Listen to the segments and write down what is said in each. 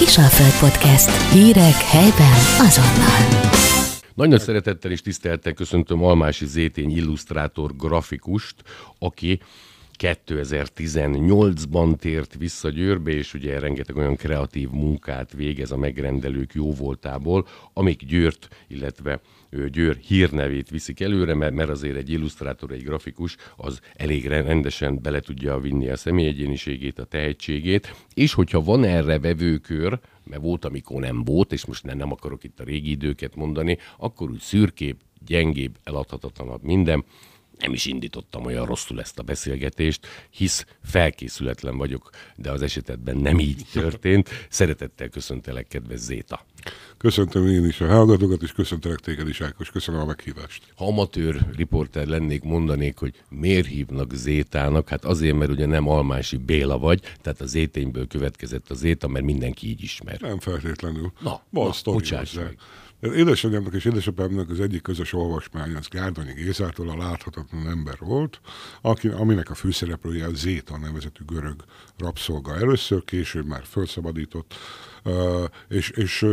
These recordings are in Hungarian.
Kisalföld Podcast. Hírek helyben azonnal. Nagyon szeretettel és tisztelettel köszöntöm Almási Zétény illusztrátor grafikust, aki 2018-ban tért vissza Győrbe, és ugye rengeteg olyan kreatív munkát végez a megrendelők jóvoltából, amik Győrt, illetve Győr hírnevét viszik előre, mert, mert azért egy illusztrátor, egy grafikus az elég rendesen bele tudja vinni a személyegyéniségét, a tehetségét, és hogyha van erre vevőkör, mert volt, amikor nem volt, és most nem, akarok itt a régi időket mondani, akkor úgy szürkébb, gyengébb, eladhatatlanabb minden, nem is indítottam olyan rosszul ezt a beszélgetést, hisz felkészületlen vagyok, de az esetben nem így történt. Szeretettel köszöntelek, kedves Zéta. Köszöntöm én is a hallgatókat, és köszöntelek téged is, Ákos. Köszönöm a meghívást. Ha amatőr riporter lennék, mondanék, hogy miért hívnak Zétának? Hát azért, mert ugye nem Almási Béla vagy, tehát a Zétényből következett a Zéta, mert mindenki így ismer. Nem feltétlenül. Na, na bocsáss meg. Édesanyámnak és édesapámnak az egyik közös olvasmány az Gárdonyi Gézától a láthatatlan ember volt, aki, aminek a főszereplője a Zéta nevezetű görög rabszolga. Először, később már felszabadított és, és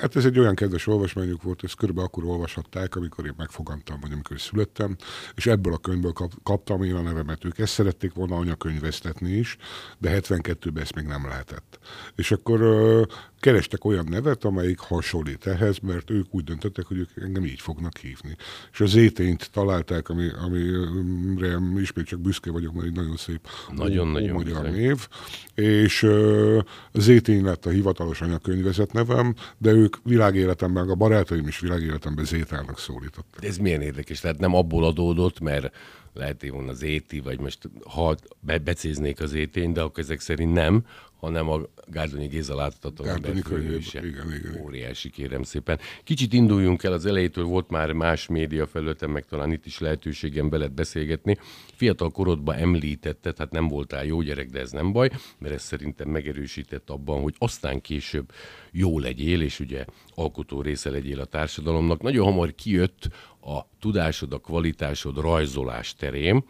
hát ez egy olyan kedves olvasmányuk volt, ezt körülbelül akkor olvashatták, amikor én megfogantam, vagy amikor születtem, és ebből a könyvből kap, kaptam én a nevemet. Ők ezt szerették volna anyakönyvesztetni is, de 72-ben ezt még nem lehetett. És akkor kerestek olyan nevet, amelyik hasonlít ehhez, mert ők úgy döntöttek, hogy ők engem így fognak hívni. És az étényt találták, ami, amire ismét csak büszke vagyok, mert egy nagyon szép nagyon-nagyon magyar név, és az étény lett a hivatalos anyakönyvezet nevem, de ők világéletemben, a barátaim is világéletemben Zétának szólítottak. Ez milyen érdekes, tehát nem abból adódott, mert lehet volna az éti, vagy most ha be, becéznék az étény, de akkor ezek szerint nem, hanem a Gárdonyi Géza látható. Igen, igen. Óriási, kérem szépen. Kicsit induljunk el az elejétől, volt már más média felületen, meg talán itt is lehetőségem beled beszélgetni. Fiatal korodban említetted, hát nem voltál jó gyerek, de ez nem baj, mert ez szerintem megerősített abban, hogy aztán később jó legyél, és ugye alkotó része legyél a társadalomnak. Nagyon hamar kijött a tudásod, a kvalitásod rajzolás terén,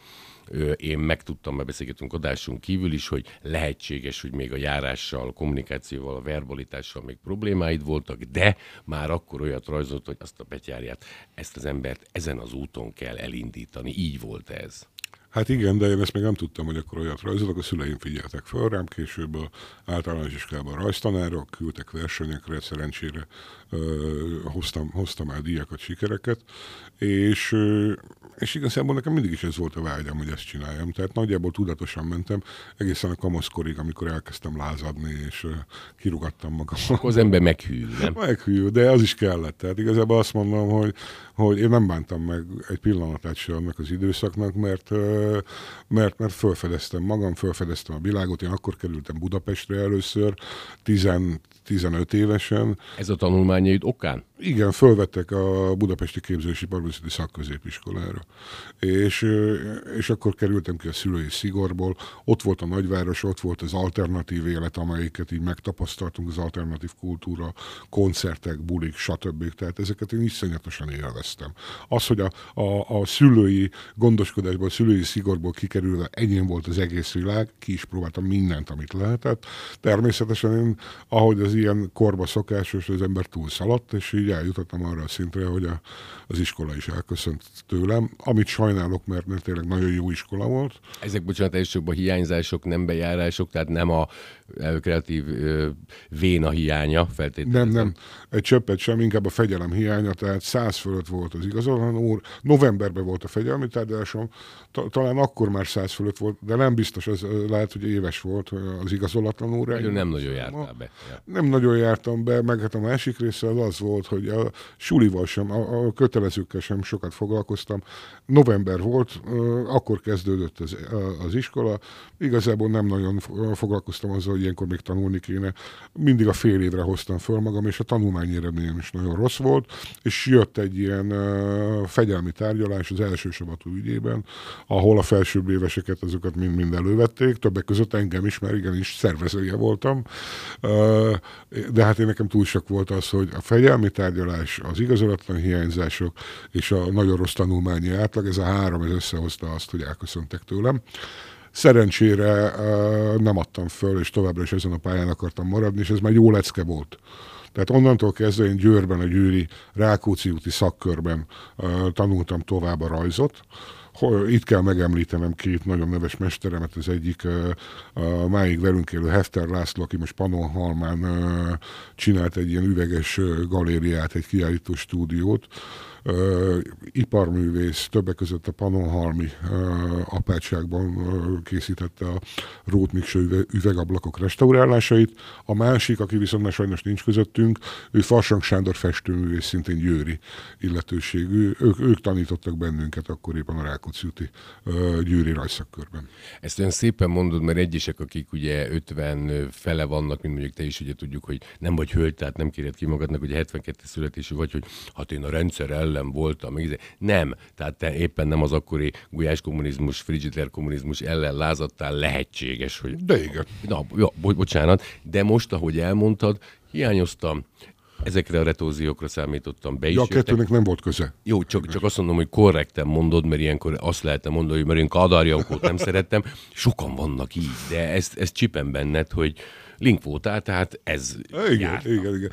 én megtudtam, mert beszélgetünk adásunk kívül is, hogy lehetséges, hogy még a járással, a kommunikációval, a verbalitással még problémáid voltak, de már akkor olyat rajzolt, hogy azt a betyárját, ezt az embert ezen az úton kell elindítani. Így volt ez. Hát igen, de én ezt még nem tudtam, hogy akkor olyat rajzolok. A szüleim figyeltek fel rám, később a általános iskolában rajztanárok, küldtek versenyekre, szerencsére ö, hoztam, hoztam el díjakat, sikereket, és, ö, és igazából nekem mindig is ez volt a vágyam, hogy ezt csináljam. Tehát nagyjából tudatosan mentem egészen a kamaszkorig, amikor elkezdtem lázadni, és ö, kirugattam magam. Akkor az ember meghűl, nem? Meghűl, de az is kellett. Tehát igazából azt mondom, hogy, hogy én nem bántam meg egy pillanatát sem annak az időszaknak, mert mert, mert felfedeztem magam, felfedeztem a világot. Én akkor kerültem Budapestre először, 10, 15 évesen. Ez a tanulmányaid okán? Igen, fölvettek a Budapesti Képzési Barbászati Szakközépiskolára. És, és akkor kerültem ki a szülői szigorból. Ott volt a nagyváros, ott volt az alternatív élet, amelyiket így megtapasztaltunk, az alternatív kultúra, koncertek, bulik, stb. Tehát ezeket én iszonyatosan élveztem. Az, hogy a, a, a szülői gondoskodásból, a szülői szigorból kikerülve enyém volt az egész világ, ki is próbáltam mindent, amit lehetett. Természetesen én, ahogy az ilyen korba szokásos, az ember túlszaladt, és így eljutottam arra a szintre, hogy a, az iskola is elköszönt tőlem, amit sajnálok, mert, mert tényleg nagyon jó iskola volt. Ezek, bocsánat, elsőbb a hiányzások, nem bejárások, tehát nem a kreatív véna hiánya feltétlenül. Nem, nem, egy csöppet sem, inkább a fegyelem hiánya, tehát száz fölött volt az igazolan úr. Novemberben volt a fegyelmi tárgyalásom, talán akkor már száz fölött volt, de nem biztos, ez lehet, hogy éves volt az igazolatlan úr. Nagyon nem nagyon jártál be. Ja. Nem nagyon jártam be, meg hát a másik része az az volt, hogy a sulival sem, a, a kötelezőkkel sem sokat foglalkoztam. November volt, akkor kezdődött az, az iskola, igazából nem nagyon foglalkoztam azzal, hogy ilyenkor még tanulni kéne. Mindig a fél évre hoztam föl magam, és a tanulmányi eredményem is nagyon rossz volt, és jött egy ilyen fegyelmi tárgyalás az első sabatú ügyében, ahol a felsőbb éveseket, azokat mind-mind elővették, többek között engem is, mert igenis szervezője voltam. De hát én nekem túl sok volt az, hogy a fegyelmi tárgyalás, az igazolatlan hiányzások és a nagyon rossz tanulmányi átlag, ez a három, ez összehozta azt, hogy elköszöntek tőlem. Szerencsére nem adtam föl, és továbbra is ezen a pályán akartam maradni, és ez már jó lecke volt. Tehát onnantól kezdve én Győrben, a Győri Rákóczi úti szakkörben tanultam tovább a rajzot, itt kell megemlítenem két nagyon neves mesteremet, az egyik a máig velünk élő Hefter László, aki most Panonhalmán csinált egy ilyen üveges galériát, egy kiállító stúdiót, iparművész, többek között a Panonhalmi uh, apátságban készítette a Rótmiksa üve, üvegablakok restaurálásait. A másik, aki viszont már sajnos nincs közöttünk, ő Farsang Sándor festőművész, szintén győri illetőségű. Ők, ők tanítottak bennünket akkoriban a Rákóczi úti győri rajszakkörben. Ezt olyan szépen mondod, mert egyesek, akik ugye 50 fele vannak, mint mondjuk te is ugye tudjuk, hogy nem vagy hölgy, tehát nem kéred ki magadnak, hogy 72 születésű vagy, hogy hát én a rendszer ellen ellen voltam. Nem, tehát te éppen nem az akkori gulyás kommunizmus, frigider kommunizmus ellen lázadtál, lehetséges, hogy... De igen. Na, jó, bocsánat, de most, ahogy elmondtad, hiányoztam, Ezekre a retóziókra számítottam be is. Ja, a kettőnek nem volt köze. Jó, csak, csak azt mondom, hogy korrekten mondod, mert ilyenkor azt lehetne mondani, hogy mert én Jankót nem szerettem. Sokan vannak így, de ezt, ezt csipem benned, hogy, link voltál, tehát ez igen, járta. igen, igen.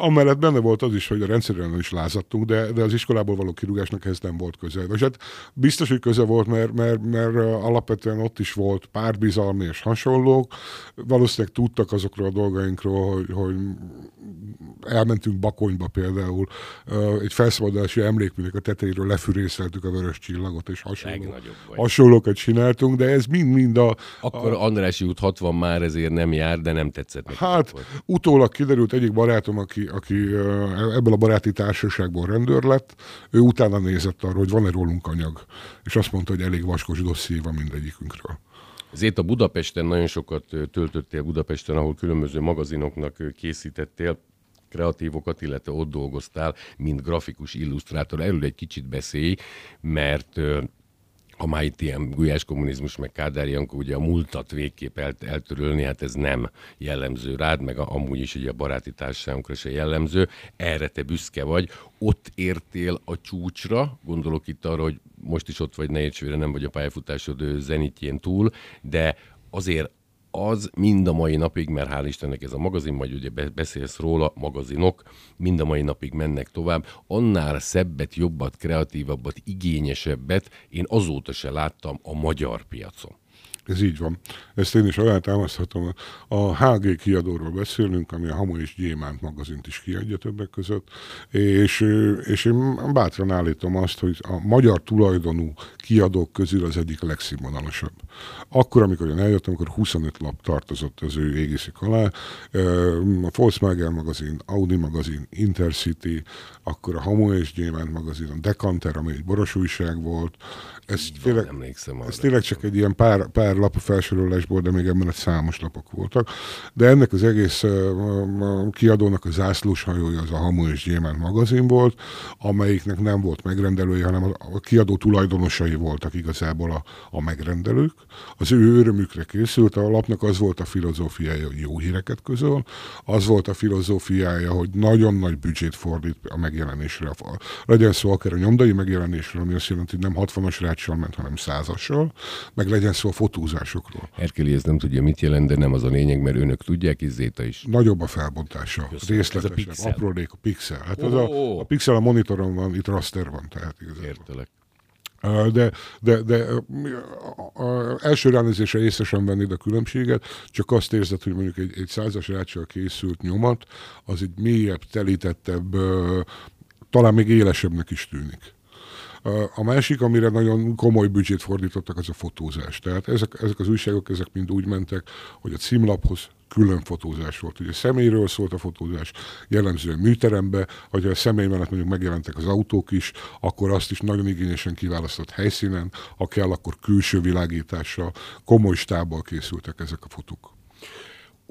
Amellett benne volt az is, hogy a rendszerűen is lázadtunk, de, de az iskolából való kirúgásnak ez nem volt köze. És hát biztos, hogy köze volt, mert, mert, mert alapvetően ott is volt párbizalmi és hasonlók. Valószínűleg tudtak azokról a dolgainkról, hogy, hogy elmentünk Bakonyba például, egy felszabadulási emlékműnek a tetejéről lefűrészeltük a vörös csillagot, és hasonló, hasonlókat csináltunk, de ez mind-mind a... Akkor a... Andrási út 60 már ezért nem jár, de nem tetszett neki. Hát akkor. utólag kiderült egyik barátom, aki, aki ebből a baráti társaságból rendőr lett, ő utána nézett arra, hogy van-e rólunk anyag, és azt mondta, hogy elég vaskos dosszié van mindegyikünkről. Ezért a Budapesten nagyon sokat töltöttél Budapesten, ahol különböző magazinoknak készítettél kreatívokat, illetve ott dolgoztál, mint grafikus illusztrátor. Erről egy kicsit beszélj, mert a itt ilyen gulyás kommunizmus, meg Kádár Jankó, ugye a múltat végképp el, eltörölni, hát ez nem jellemző rád, meg a, amúgy is ugye a baráti társaságunkra se jellemző. Erre te büszke vagy. Ott értél a csúcsra, gondolok itt arra, hogy most is ott vagy nehézsvére, nem vagy a pályafutásod zenitjén túl, de azért az mind a mai napig, mert hál' Istennek ez a magazin, vagy ugye beszélsz róla, magazinok, mind a mai napig mennek tovább, annál szebbet, jobbat, kreatívabbat, igényesebbet én azóta se láttam a magyar piacon. Ez így van. Ezt én is alátámaszthatom. A HG kiadóról beszélünk, ami a Hamu és Gyémánt magazint is kiadja többek között, és, és én bátran állítom azt, hogy a magyar tulajdonú kiadók közül az egyik legszínvonalasabb. Akkor, amikor én eljöttem, akkor 25 lap tartozott az ő égészik alá. A Volkswagen magazin, Audi magazin, Intercity, akkor a Hamu és Gyémánt magazin, a Decanter, ami egy boros újság volt. Ez, tényleg, ez tényleg csak egy ilyen pár, pár lap a felsorolásból, de még egy számos lapok voltak. De ennek az egész uh, kiadónak a zászlós hajója az a Hamu és Gyémánt magazin volt, amelyiknek nem volt megrendelője, hanem a, a kiadó tulajdonosai voltak igazából a, a megrendelők. Az ő örömükre készült, a lapnak az volt a filozófiája, hogy jó híreket közöl, az volt a filozófiája, hogy nagyon nagy büdzsét fordít a megjelenésre. Legyen szó akár a nyomdai megjelenésről, ami azt jelenti, hogy nem 60-as ráccsal ment, hanem százassal, meg legyen szó a fotózásokról. Erkeli ez nem tudja, mit jelent, de nem az a lényeg, mert önök tudják, és Zéta is. Nagyobb a felbontása, Köszönöm. részletesebb, aprólék, a pixel. Hát oh. az a, a pixel a monitoron van, itt raster van, tehát igazából. Értelek. De, de, de a, a, első ránézésre észre sem vennéd a különbséget, csak azt érzed, hogy mondjuk egy, egy százas ráccsal készült nyomat, az egy mélyebb, telítettebb, talán még élesebbnek is tűnik. A másik, amire nagyon komoly büdzsét fordítottak, az a fotózás. Tehát ezek, ezek az újságok, ezek mind úgy mentek, hogy a címlaphoz külön fotózás volt. Ugye személyről szólt a fotózás, jellemzően műterembe, hogy a személy mellett mondjuk megjelentek az autók is, akkor azt is nagyon igényesen kiválasztott helyszínen, ha kell, akkor külső világítással, komoly stábbal készültek ezek a fotók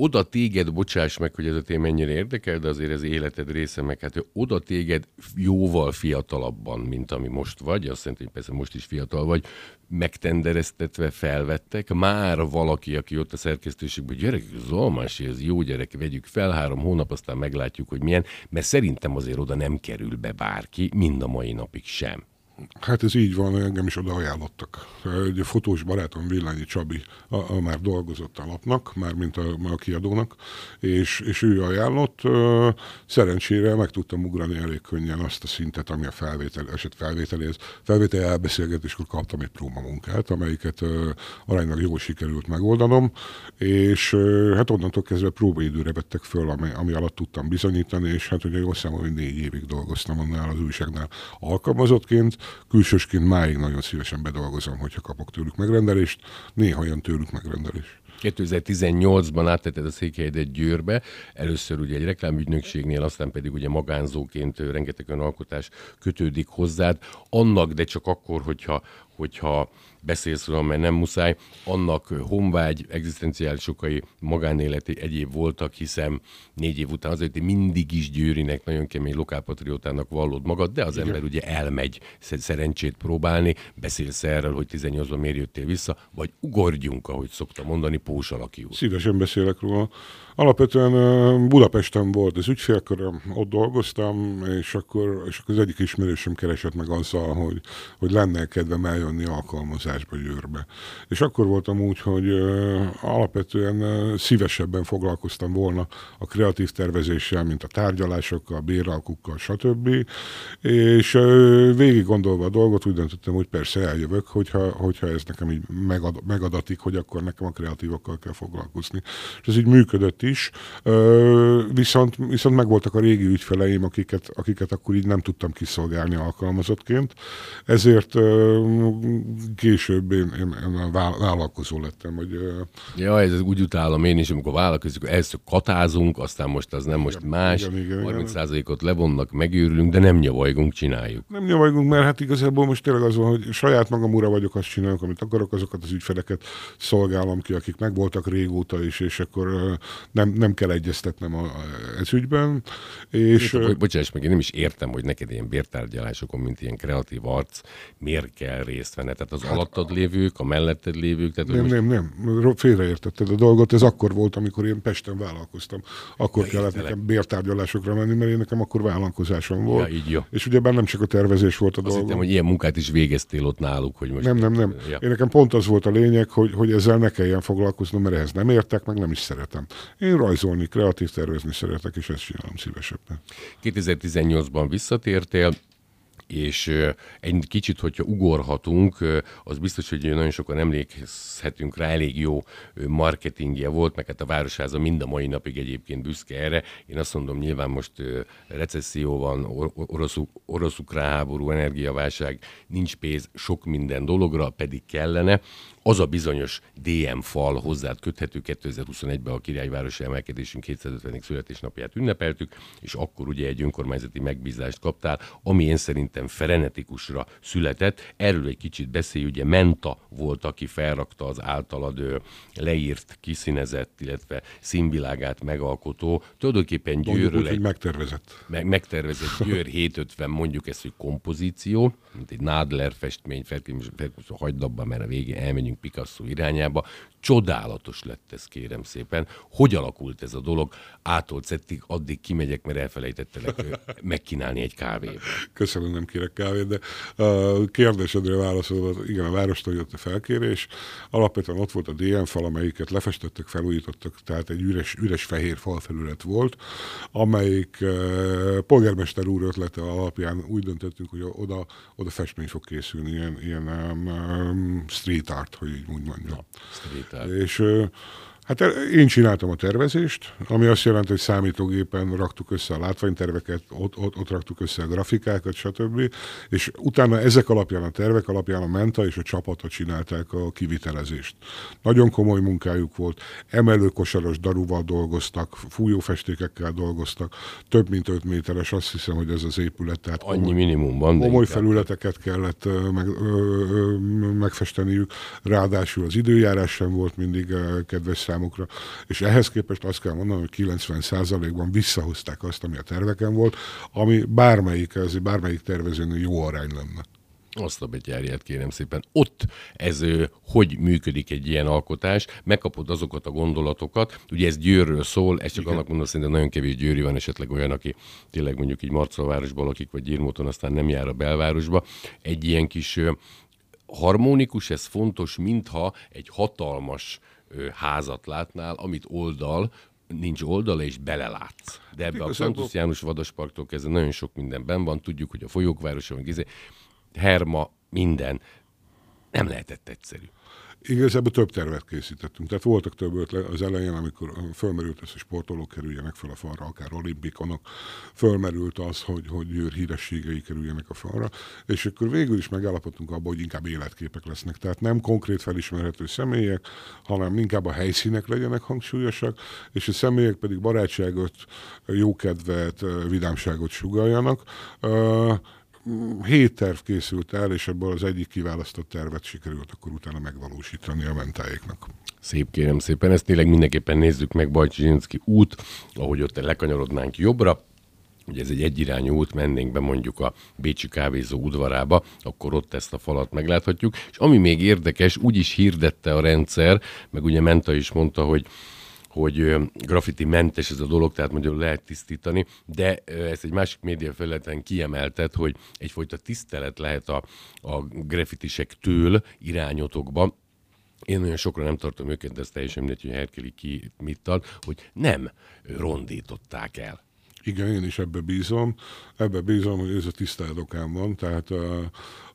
oda téged, bocsáss meg, hogy ez a téma mennyire érdekel, de azért ez életed része, meg hát oda téged jóval fiatalabban, mint ami most vagy, azt jelenti, hogy persze most is fiatal vagy, megtendereztetve felvettek, már valaki, aki ott a szerkesztőségben, gyerek, Zolmás, ez jó gyerek, vegyük fel, három hónap, aztán meglátjuk, hogy milyen, mert szerintem azért oda nem kerül be bárki, mind a mai napig sem. Hát ez így van, engem is oda ajánlottak. Egy fotós barátom, Villányi Csabi, a, a már dolgozott a lapnak, már mint a, a kiadónak, és, és ő ajánlott. Szerencsére meg tudtam ugrani elég könnyen azt a szintet, ami a felvétel, eset felvételéhez. Felvétel elbeszélgetéskor kaptam egy próbamunkát, amelyiket aránylag jól sikerült megoldanom, és hát onnantól kezdve próbaidőre vettek föl, ami, ami alatt tudtam bizonyítani, és hát ugye jól számolom, hogy négy évig dolgoztam annál az újságnál alkalmazottként, külsősként máig nagyon szívesen bedolgozom, hogyha kapok tőlük megrendelést, néha jön tőlük megrendelés. 2018-ban áttetted a székhelyedet Győrbe, először ugye egy reklámügynökségnél, aztán pedig ugye magánzóként rengeteg olyan alkotás kötődik hozzád, annak, de csak akkor, hogyha, hogyha beszélsz róla, mert nem muszáj, annak honvágy, egzisztenciális okai, magánéleti egyéb voltak, hiszen négy év után azért mindig is Győrinek, nagyon kemény lokálpatriótának vallod magad, de az Igen. ember ugye elmegy szerencsét próbálni, beszélsz erről, hogy 18-ban miért jöttél vissza, vagy ugorjunk, ahogy szoktam mondani, Pós alaki úr. Szívesen beszélek róla. Alapvetően Budapesten volt az ügyfélköröm, ott dolgoztam, és akkor, és akkor az egyik ismerősöm keresett meg azzal, hogy, hogy lenne kedvem eljönni alkalmazásba Győrbe. És akkor voltam úgy, hogy alapvetően szívesebben foglalkoztam volna a kreatív tervezéssel, mint a tárgyalásokkal, a béralkukkal, stb. És végig gondolva a dolgot úgy döntöttem, hogy persze eljövök, hogyha, hogyha ez nekem így megad, megadatik, hogy akkor nekem a kreatívokkal kell foglalkozni. És ez így működött is, viszont, viszont megvoltak a régi ügyfeleim, akiket, akiket akkor így nem tudtam kiszolgálni alkalmazottként, ezért később én, én, én vállalkozó lettem. Hogy, ja, ez úgy utálom én is, amikor vállalkozunk, először katázunk, aztán most az nem most igen, más, igen, igen, 30%-ot levonnak, megőrülünk, de nem nyavajgunk, csináljuk. Nem nyavajgunk, mert hát igazából most tényleg az van, hogy saját magam ura vagyok, azt csinálok, amit akarok, azokat az ügyfeleket szolgálom ki, akik megvoltak régóta is, és akkor nem, nem kell egyeztetnem a, ez ügyben. És, Én, bocsáss meg, én nem is értem, hogy neked ilyen bértárgyalásokon, mint ilyen kreatív arc, miért kell részt venni? Tehát az hát, alattad lévők, a melletted lévők? Tehát nem, most... nem, nem, félreértetted a dolgot. Ez akkor volt, amikor én Pesten vállalkoztam. Akkor ja, kellett értelek. nekem bértárgyalásokra menni, mert én nekem akkor vállalkozásom volt. Ja, így jó. És ugye nem csak a tervezés volt a. Azt hittem, hogy ilyen munkát is végeztél ott náluk. Hogy most nem, nem, nem. Ja. Én nekem pont az volt a lényeg, hogy, hogy ezzel ne kelljen foglalkoznom, mert ehhez nem értek, meg nem is szeretem. Én rajzolni, kreatív tervezni szeretek, és ezt csinálom szívesebben. 2018-ban visszatértél, és egy kicsit, hogyha ugorhatunk, az biztos, hogy nagyon sokan emlékezhetünk rá, elég jó marketingje volt, meg hát a Városháza mind a mai napig egyébként büszke erre. Én azt mondom, nyilván most recesszió van, orosz-ukrán háború, energiaválság, nincs pénz sok minden dologra, pedig kellene az a bizonyos DM fal hozzád köthető 2021-ben a királyvárosi emelkedésünk 250. születésnapját ünnepeltük, és akkor ugye egy önkormányzati megbízást kaptál, ami én szerintem frenetikusra született. Erről egy kicsit beszélj, ugye Menta volt, aki felrakta az általad leírt, kiszínezett, illetve színvilágát megalkotó, tulajdonképpen Győrről egy... megtervezett. Meg, megtervezett Győr 750, mondjuk ezt, hogy kompozíció, mint egy Nádler festmény, felkérem, hagyd abba, mert a végén elmenjünk menjünk Picasso irányába. Csodálatos lett ez, kérem szépen. Hogy alakult ez a dolog? Ától szettig, addig kimegyek, mert elfelejtettelek megkínálni egy kávét. Köszönöm, nem kérek kávét, de a kérdésedre válaszolva, igen, a várostól jött a felkérés. Alapvetően ott volt a DM fal, amelyiket lefestettek, felújítottak, tehát egy üres, üres fehér falfelület volt, amelyik uh, polgármester úr ötlete alapján úgy döntöttünk, hogy oda, oda festmény fog készülni, ilyen, ilyen um, street art, hogy így úgy mondjam. Ja, és Hát én csináltam a tervezést, ami azt jelenti, hogy számítógépen raktuk össze a látványterveket, ott, ott, ott raktuk össze a grafikákat, stb. És utána ezek alapján a tervek alapján a Menta és a csapatot csinálták a kivitelezést. Nagyon komoly munkájuk volt, emelőkosaros daruval dolgoztak, fújófestékekkel dolgoztak, több mint 5 méteres, azt hiszem, hogy ez az épület. Tehát Annyi komoly, minimum van. Komoly felületeket kellett meg, ö, ö, megfesteniük, ráadásul az időjárás sem volt mindig kedves számukra, és ehhez képest azt kell mondanom, hogy 90%-ban visszahozták azt, ami a terveken volt, ami bármelyik, ez bármelyik tervezőnő jó arány lenne. Azt a betyárját kérem szépen. Ott ez hogy működik egy ilyen alkotás, megkapod azokat a gondolatokat, ugye ez Győrről szól, ez csak Igen. annak mondom, szerintem nagyon kevés győri van, esetleg olyan, aki tényleg mondjuk így Marcalvárosban lakik, vagy Gyirmóton, aztán nem jár a belvárosba. Egy ilyen kis harmonikus, ez fontos, mintha egy hatalmas házat látnál, amit oldal, nincs oldala, és belelátsz. De ebbe a Santos János Vadasparktól kezdve nagyon sok mindenben van, tudjuk, hogy a folyókvárosa, meg izé, Herma, minden. Nem lehetett egyszerű. Igazából több tervet készítettünk. Tehát voltak több ötlet az elején, amikor fölmerült ez, hogy sportolók kerüljenek fel a falra, akár olimpikonok, fölmerült az, hogy, hogy Győr hírességei kerüljenek a falra, és akkor végül is megállapodtunk abban, hogy inkább életképek lesznek. Tehát nem konkrét felismerhető személyek, hanem inkább a helyszínek legyenek hangsúlyosak, és a személyek pedig barátságot, jókedvet, vidámságot sugaljanak hét terv készült el, és ebből az egyik kiválasztott tervet sikerült akkor utána megvalósítani a mentáéknak. Szép kérem szépen, ezt tényleg mindenképpen nézzük meg Bajcsinszki út, ahogy ott lekanyarodnánk jobbra, ugye ez egy egyirányú út, mennénk be mondjuk a Bécsi kávézó udvarába, akkor ott ezt a falat megláthatjuk. És ami még érdekes, úgy is hirdette a rendszer, meg ugye Menta is mondta, hogy hogy graffiti mentes ez a dolog, tehát mondjuk lehet tisztítani, de ezt egy másik média felületen kiemeltet, hogy egyfajta tisztelet lehet a, a graffitisektől irányotokba, én nagyon sokra nem tartom őket, de ez teljesen mindegy, hogy Herkeli ki mit tart, hogy nem rondították el. Igen, én is ebbe bízom. Ebbe bízom, hogy ez a tiszteletokán van. Tehát uh,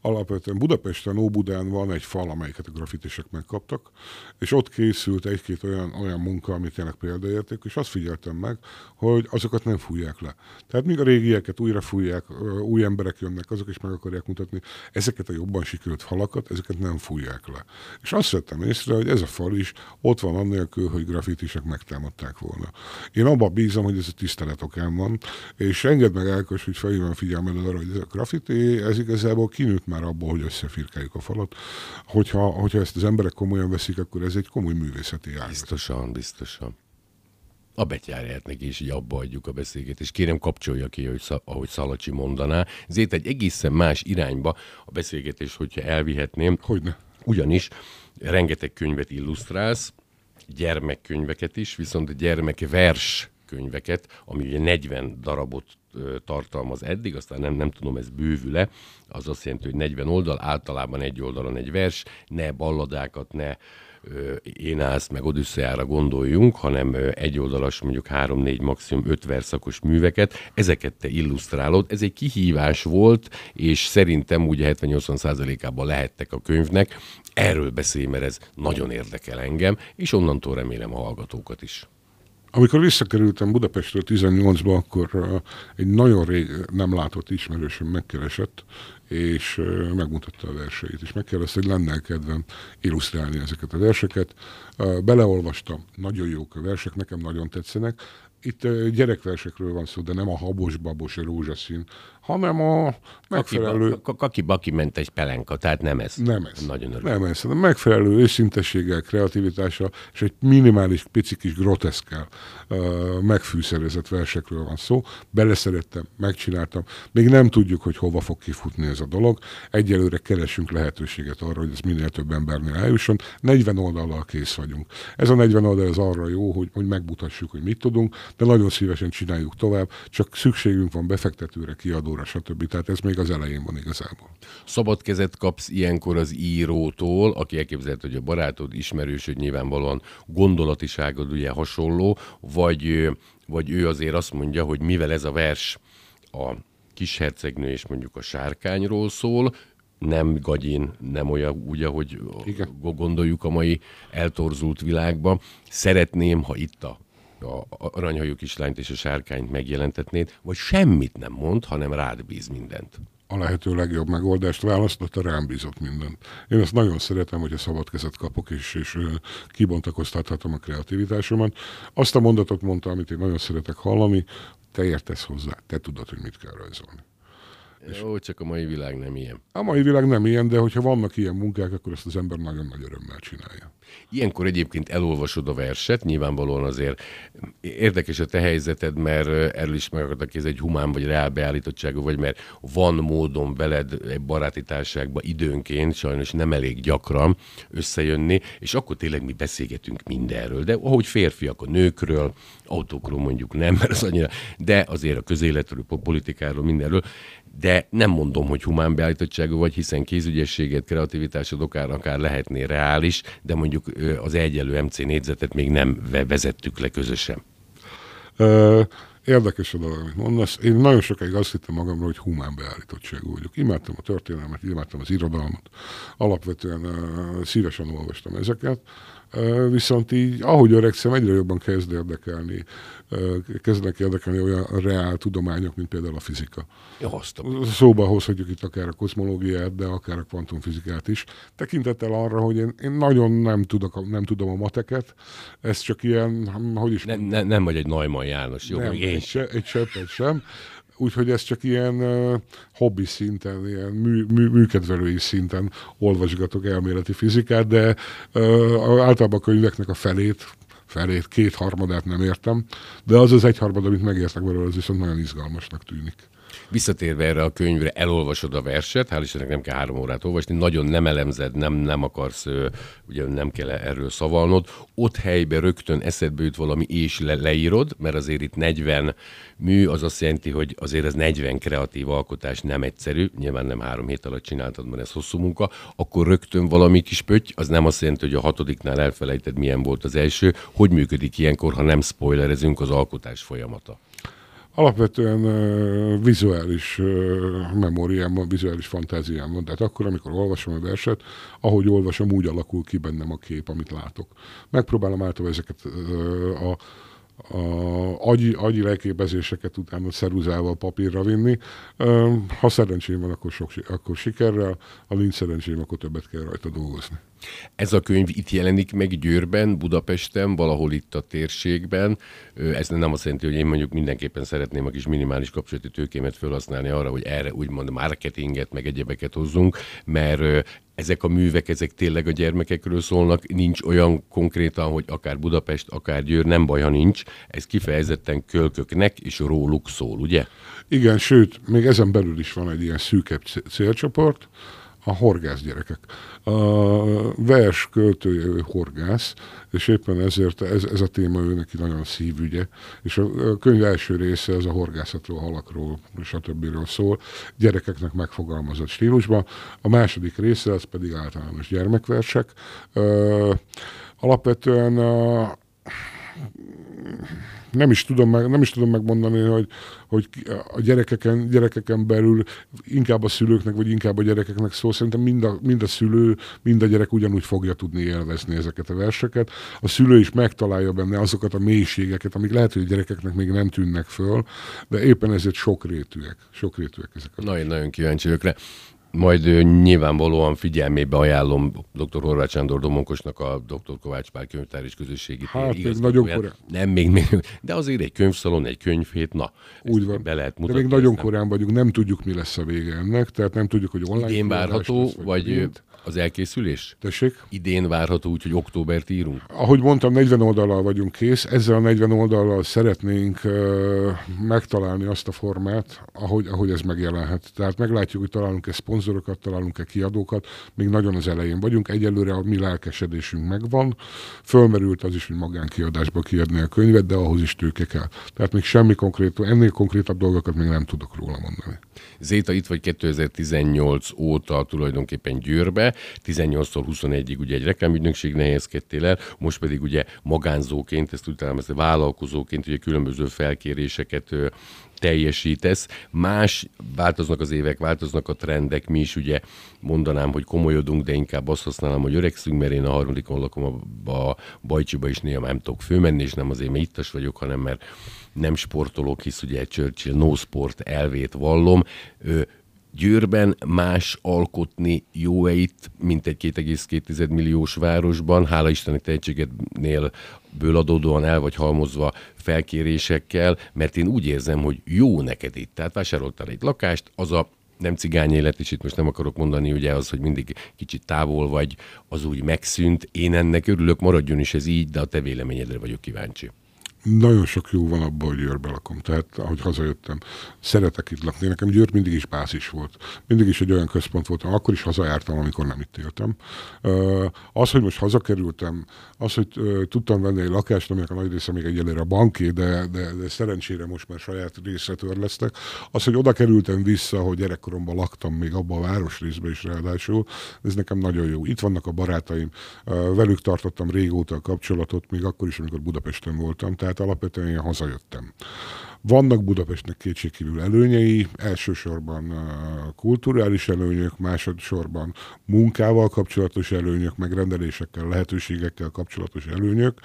alapvetően Budapesten, Óbudán van egy fal, amelyiket a grafitisek megkaptak, és ott készült egy-két olyan, olyan munka, amit tényleg példaérték, és azt figyeltem meg, hogy azokat nem fújják le. Tehát míg a régieket újra fújják, új emberek jönnek, azok is meg akarják mutatni, ezeket a jobban sikerült falakat, ezeket nem fújják le. És azt vettem észre, hogy ez a fal is ott van annélkül, hogy grafitisek megtámadták volna. Én abban bízom, hogy ez a tisztelet okán van, és engedd meg Ákos, hogy felhívom figyelmed arra, hogy ez a graffiti, ez igazából kinőtt már abból, hogy összefirkáljuk a falat. Hogyha, hogyha ezt az emberek komolyan veszik, akkor ez egy komoly művészeti ág. Biztosan, biztosan. A betyárját neki is így abba adjuk a beszélget, és kérem kapcsolja ki, hogy, ahogy Szalacsi mondaná. Ezért egy egészen más irányba a beszélgetés, hogyha elvihetném. Hogyne. Ugyanis rengeteg könyvet illusztrálsz, gyermekkönyveket is, viszont gyermekvers könyveket, ami ugye 40 darabot tartalmaz eddig, aztán nem, nem tudom, ez bővül-e, az azt jelenti, hogy 40 oldal, általában egy oldalon egy vers, ne balladákat, ne én állsz meg Odüsszeára gondoljunk, hanem egyoldalas, mondjuk három-négy, maximum öt verszakos műveket, ezeket te illusztrálod. Ez egy kihívás volt, és szerintem ugye 70-80 százalékában lehettek a könyvnek. Erről beszélj, mert ez nagyon érdekel engem, és onnantól remélem a hallgatókat is. Amikor visszakerültem Budapestről 18-ba, akkor egy nagyon rég nem látott ismerősöm megkeresett, és megmutatta a verseit, és megkérdezte, hogy lenne kedvem illusztrálni ezeket a verseket. Beleolvastam, nagyon jók a versek, nekem nagyon tetszenek. Itt gyerekversekről van szó, de nem a habos-babos rózsaszín, hanem a megfelelő... Kaki-baki ment egy pelenka, tehát nem ez. Nem ez. Nagyon örülök. Nem ez, hanem megfelelő őszintességgel, kreativitással, és egy minimális, pici kis groteszkel uh, megfűszerezett versekről van szó. Beleszerettem, megcsináltam. Még nem tudjuk, hogy hova fog kifutni ez a dolog. Egyelőre keresünk lehetőséget arra, hogy ez minél több embernél eljusson. 40 oldallal kész vagyunk. Ez a 40 oldal az arra jó, hogy, hogy megmutassuk, hogy mit tudunk, de nagyon szívesen csináljuk tovább, csak szükségünk van befektetőre, kiadó íróra, stb. Tehát ez még az elején van igazából. Szabad kezet kapsz ilyenkor az írótól, aki elképzelhet, hogy a barátod, ismerősöd nyilvánvalóan gondolatiságod ugye hasonló, vagy, vagy ő azért azt mondja, hogy mivel ez a vers a kishercegnő és mondjuk a sárkányról szól, nem gagyin, nem olyan úgy, ahogy Igen. gondoljuk a mai eltorzult világban. Szeretném, ha itt a a aranyhajú kislányt és a sárkányt megjelentetnéd, vagy semmit nem mond, hanem rád bíz mindent? a lehető legjobb megoldást választotta, rám bízott mindent. Én ezt nagyon szeretem, hogy a szabad kezet kapok, és, és kibontakoztathatom a kreativitásomat. Azt a mondatot mondta, amit én nagyon szeretek hallani, te értesz hozzá, te tudod, hogy mit kell rajzolni. Jó, csak a mai világ nem ilyen. A mai világ nem ilyen, de hogyha vannak ilyen munkák, akkor ezt az ember nagyon nagy örömmel csinálja. Ilyenkor egyébként elolvasod a verset, nyilvánvalóan azért érdekes a te helyzeted, mert erről is megadtak, ez egy humán vagy reál beállítottságú vagy, mert van módon veled egy baráti társaságban időnként, sajnos nem elég gyakran összejönni, és akkor tényleg mi beszélgetünk mindenről, de ahogy férfiak a nőkről, autókról mondjuk nem, mert az annyira, de azért a közéletről, politikáról, mindenről, de nem mondom, hogy humán beállítottságú vagy, hiszen kézügyességet, kreativitásod akár, akár lehetné reális, de mondjuk az egyelő MC négyzetet még nem vezettük le közösen. Érdekes a dolog, amit mondasz. Én nagyon sokáig azt hittem magamról, hogy humán beállítottságú vagyok. Imádtam a történelmet, imádtam az irodalmat. Alapvetően uh, szívesen olvastam ezeket. Viszont így, ahogy öregszem, egyre jobban kezd érdekelni kezdenek érdekelni olyan reál tudományok, mint például a fizika. Jasztom. Szóba hozhatjuk itt akár a kozmológiát, de akár a kvantumfizikát is. Tekintettel arra, hogy én, én nagyon nem, tudok, nem tudom a mateket, ez csak ilyen, hogy is... Ne, ne, nem vagy egy Neumann János, jó, nem, én egy, se, egy seppet sem. Úgyhogy ez csak ilyen uh, hobbi szinten, ilyen mű, mű, műkedvelői szinten olvasgatok elméleti fizikát, de uh, általában a könyveknek a felét, felét, kétharmadát nem értem, de az az egyharmad, amit megértek belőle, az viszont nagyon izgalmasnak tűnik. Visszatérve erre a könyvre, elolvasod a verset, hál' Istennek nem kell három órát olvasni, nagyon nem elemzed, nem, nem akarsz, ugye nem kell erről szavalnod, ott helyben rögtön eszedbe jut valami, és le, leírod, mert azért itt 40 mű, az azt jelenti, hogy azért ez 40 kreatív alkotás nem egyszerű, nyilván nem három hét alatt csináltad, mert ez hosszú munka, akkor rögtön valami kis pötty, az nem azt jelenti, hogy a hatodiknál elfelejted, milyen volt az első. Hogy működik ilyenkor, ha nem spoilerezünk az alkotás folyamata? Alapvetően uh, vizuális uh, memóriámban, vizuális fantáziámban. Tehát akkor, amikor olvasom a verset, ahogy olvasom, úgy alakul ki bennem a kép, amit látok. Megpróbálom általában ezeket uh, a a agyi, agyi leképezéseket utána szeruzával papírra vinni. Ha szerencsém van, akkor, sok, akkor sikerrel, ha nincs szerencsém, akkor többet kell rajta dolgozni. Ez a könyv itt jelenik meg Győrben, Budapesten, valahol itt a térségben. Ez nem azt jelenti, hogy én mondjuk mindenképpen szeretném a kis minimális kapcsolati tőkémet felhasználni arra, hogy erre úgymond marketinget, meg egyebeket hozzunk, mert ezek a művek, ezek tényleg a gyermekekről szólnak, nincs olyan konkrétan, hogy akár Budapest, akár Győr, nem baj, ha nincs, ez kifejezetten kölköknek és róluk szól, ugye? Igen, sőt, még ezen belül is van egy ilyen szűkebb célcsoport, a horgász gyerekek. A vers költője ő horgász, és éppen ezért ez, ez a téma ő neki nagyon szívügye, és a könyv első része az a horgászatról, halakról, stb. szól, gyerekeknek megfogalmazott stílusban. A második része az pedig általános gyermekversek. Alapvetően a nem is tudom, meg, nem is tudom megmondani, hogy, hogy a gyerekeken, gyerekeken belül inkább a szülőknek, vagy inkább a gyerekeknek szól. Szerintem mind a, mind a szülő, mind a gyerek ugyanúgy fogja tudni élvezni ezeket a verseket. A szülő is megtalálja benne azokat a mélységeket, amik lehet, hogy a gyerekeknek még nem tűnnek föl, de éppen ezért sokrétűek. Sokrétűek ezek a Nagyon, nagyon kíváncsi vagyok rá majd nyilvánvalóan figyelmébe ajánlom dr. Horváth Sándor Domonkosnak a dr. Kovács Pál könyvtár és közösségi Hát még nagyon korán. Nem, még, még, de azért egy könyvszalon, egy könyvhét, na, Úgy van. be lehet mutatni. De még nagyon korán vagyunk, nem tudjuk, mi lesz a vége ennek, tehát nem tudjuk, hogy online Idén várható, lesz, vagy, vagy az elkészülés? Tessék? Idén várható úgy, hogy októbert írunk? Ahogy mondtam, 40 oldallal vagyunk kész. Ezzel a 40 oldallal szeretnénk uh, megtalálni azt a formát, ahogy, ahogy ez megjelenhet. Tehát meglátjuk, hogy találunk-e szponzorokat, találunk-e kiadókat. Még nagyon az elején vagyunk. Egyelőre a mi lelkesedésünk megvan. Fölmerült az is, hogy magánkiadásba kiadni a könyvet, de ahhoz is tőke kell. Tehát még semmi konkrét, ennél konkrétabb dolgokat még nem tudok róla mondani. Zéta itt vagy 2018 óta tulajdonképpen Győrbe, 18-tól 21-ig ugye egy reklámügynökség nehézkedtél el, most pedig ugye magánzóként, ezt úgy talán ezt vállalkozóként ugye különböző felkéréseket teljesítesz. Más, változnak az évek, változnak a trendek, mi is ugye mondanám, hogy komolyodunk, de inkább azt használom, hogy öregszünk, mert én a harmadikon lakom a, a Bajcsiba is néha nem tudok főmenni, és nem azért, mert ittas vagyok, hanem mert nem sportolok, hisz ugye Churchill no sport elvét vallom. Győrben más alkotni jó-e itt, mint egy 2,2 milliós városban, hála Isteni tehetségednél ből el vagy halmozva felkérésekkel, mert én úgy érzem, hogy jó neked itt. Tehát vásároltál egy lakást, az a nem cigány élet, és itt most nem akarok mondani ugye az, hogy mindig kicsit távol vagy, az úgy megszűnt. Én ennek örülök, maradjon is ez így, de a te véleményedre vagyok kíváncsi nagyon sok jó van abban, hogy Győrbe lakom. Tehát, ahogy hazajöttem, szeretek itt lakni. Nekem Győr mindig is bázis volt. Mindig is egy olyan központ volt, akkor is hazajártam, amikor nem itt éltem. Az, hogy most hazakerültem, az, hogy tudtam venni egy lakást, aminek a nagy része még egyelőre a banké, de, de, de szerencsére most már saját részre törlesztek. Az, hogy oda kerültem vissza, hogy gyerekkoromban laktam még abban a városrészben is ráadásul, ez nekem nagyon jó. Itt vannak a barátaim, velük tartottam régóta a kapcsolatot, még akkor is, amikor Budapesten voltam. Tehát tehát alapvetően én hazajöttem. Vannak Budapestnek kétségkívül előnyei, elsősorban kulturális előnyök, másodszorban munkával kapcsolatos előnyök, megrendelésekkel, lehetőségekkel kapcsolatos előnyök,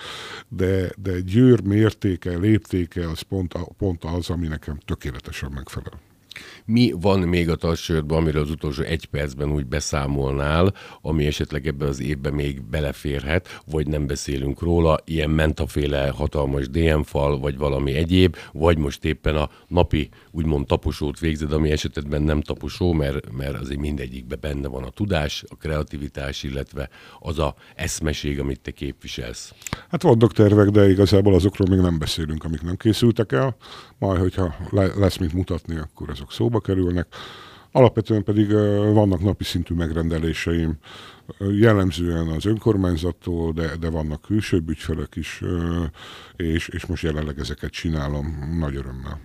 de, de Győr mértéke, léptéke az pont, pont az, ami nekem tökéletesen megfelel. Mi van még a tarsőrben, amiről az utolsó egy percben úgy beszámolnál, ami esetleg ebben az évben még beleférhet, vagy nem beszélünk róla, ilyen mentaféle hatalmas DM fal, vagy valami egyéb, vagy most éppen a napi úgymond taposót végzed, ami esetben nem taposó, mert, mert azért mindegyikben benne van a tudás, a kreativitás, illetve az a eszmeség, amit te képviselsz. Hát vannak tervek, de igazából azokról még nem beszélünk, amik nem készültek el. Majd, hogyha lesz mit mutatni, akkor azok szóba kerülnek. Alapvetően pedig vannak napi szintű megrendeléseim, jellemzően az önkormányzattól, de, de vannak külsőbb ügyfelek is, és, és most jelenleg ezeket csinálom nagy örömmel.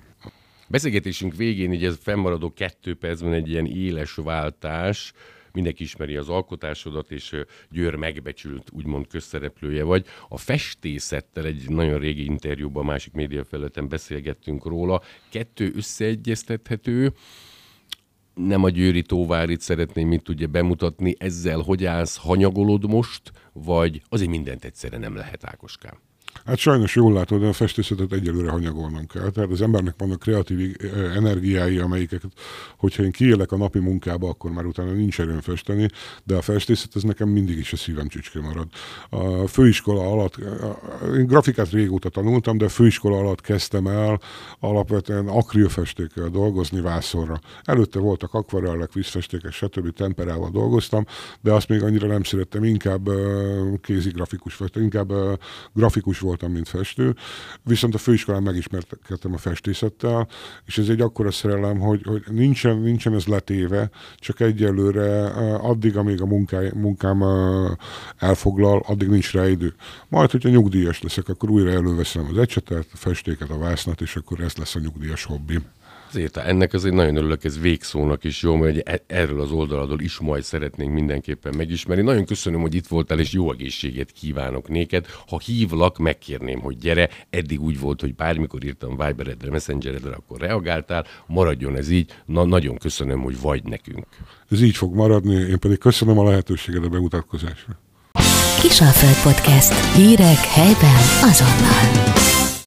Beszélgetésünk végén így ez fennmaradó kettő percben egy ilyen éles váltás, mindenki ismeri az alkotásodat, és Győr megbecsült, úgymond közszereplője vagy. A festészettel egy nagyon régi interjúban, másik média felületen beszélgettünk róla. Kettő összeegyeztethető, nem a Győri Tóvárit szeretném mint tudja bemutatni, ezzel hogy állsz, hanyagolod most, vagy azért mindent egyszerre nem lehet Ákoskám? Hát sajnos jól látod, de a festészetet egyelőre hanyagolnom kell. Tehát az embernek vannak kreatív eh, energiái, amelyiket, hogyha én kiélek a napi munkába, akkor már utána nincs erőn festeni, de a festészet ez nekem mindig is a szívem csücske marad. A főiskola alatt, én grafikát régóta tanultam, de a főiskola alatt kezdtem el alapvetően akrilfestékkel dolgozni vászorra. Előtte voltak akvarellek, vízfestékek, stb. temperával dolgoztam, de azt még annyira nem szerettem, inkább eh, kézigrafikus, inkább eh, grafikus voltam, mint festő, viszont a főiskolán megismerkedtem a festészettel, és ez egy akkora szerelem, hogy, hogy nincsen, nincsen ez letéve, csak egyelőre addig, amíg a munkáj, munkám elfoglal, addig nincs rá idő. Majd, hogyha nyugdíjas leszek, akkor újra előveszem az ecsetet, a festéket, a vásznat, és akkor ez lesz a nyugdíjas hobbim. Azért ennek azért nagyon örülök, ez végszónak is jó, mert erről az oldaladról is majd szeretnénk mindenképpen megismerni. Nagyon köszönöm, hogy itt voltál, és jó egészséget kívánok néked. Ha hívlak, megkérném, hogy gyere. Eddig úgy volt, hogy bármikor írtam Viberedre, Messengeredre, akkor reagáltál. Maradjon ez így. Na, nagyon köszönöm, hogy vagy nekünk. Ez így fog maradni, én pedig köszönöm a lehetőséget a bemutatkozásra. Kisalföld Podcast. Hírek helyben azonnal.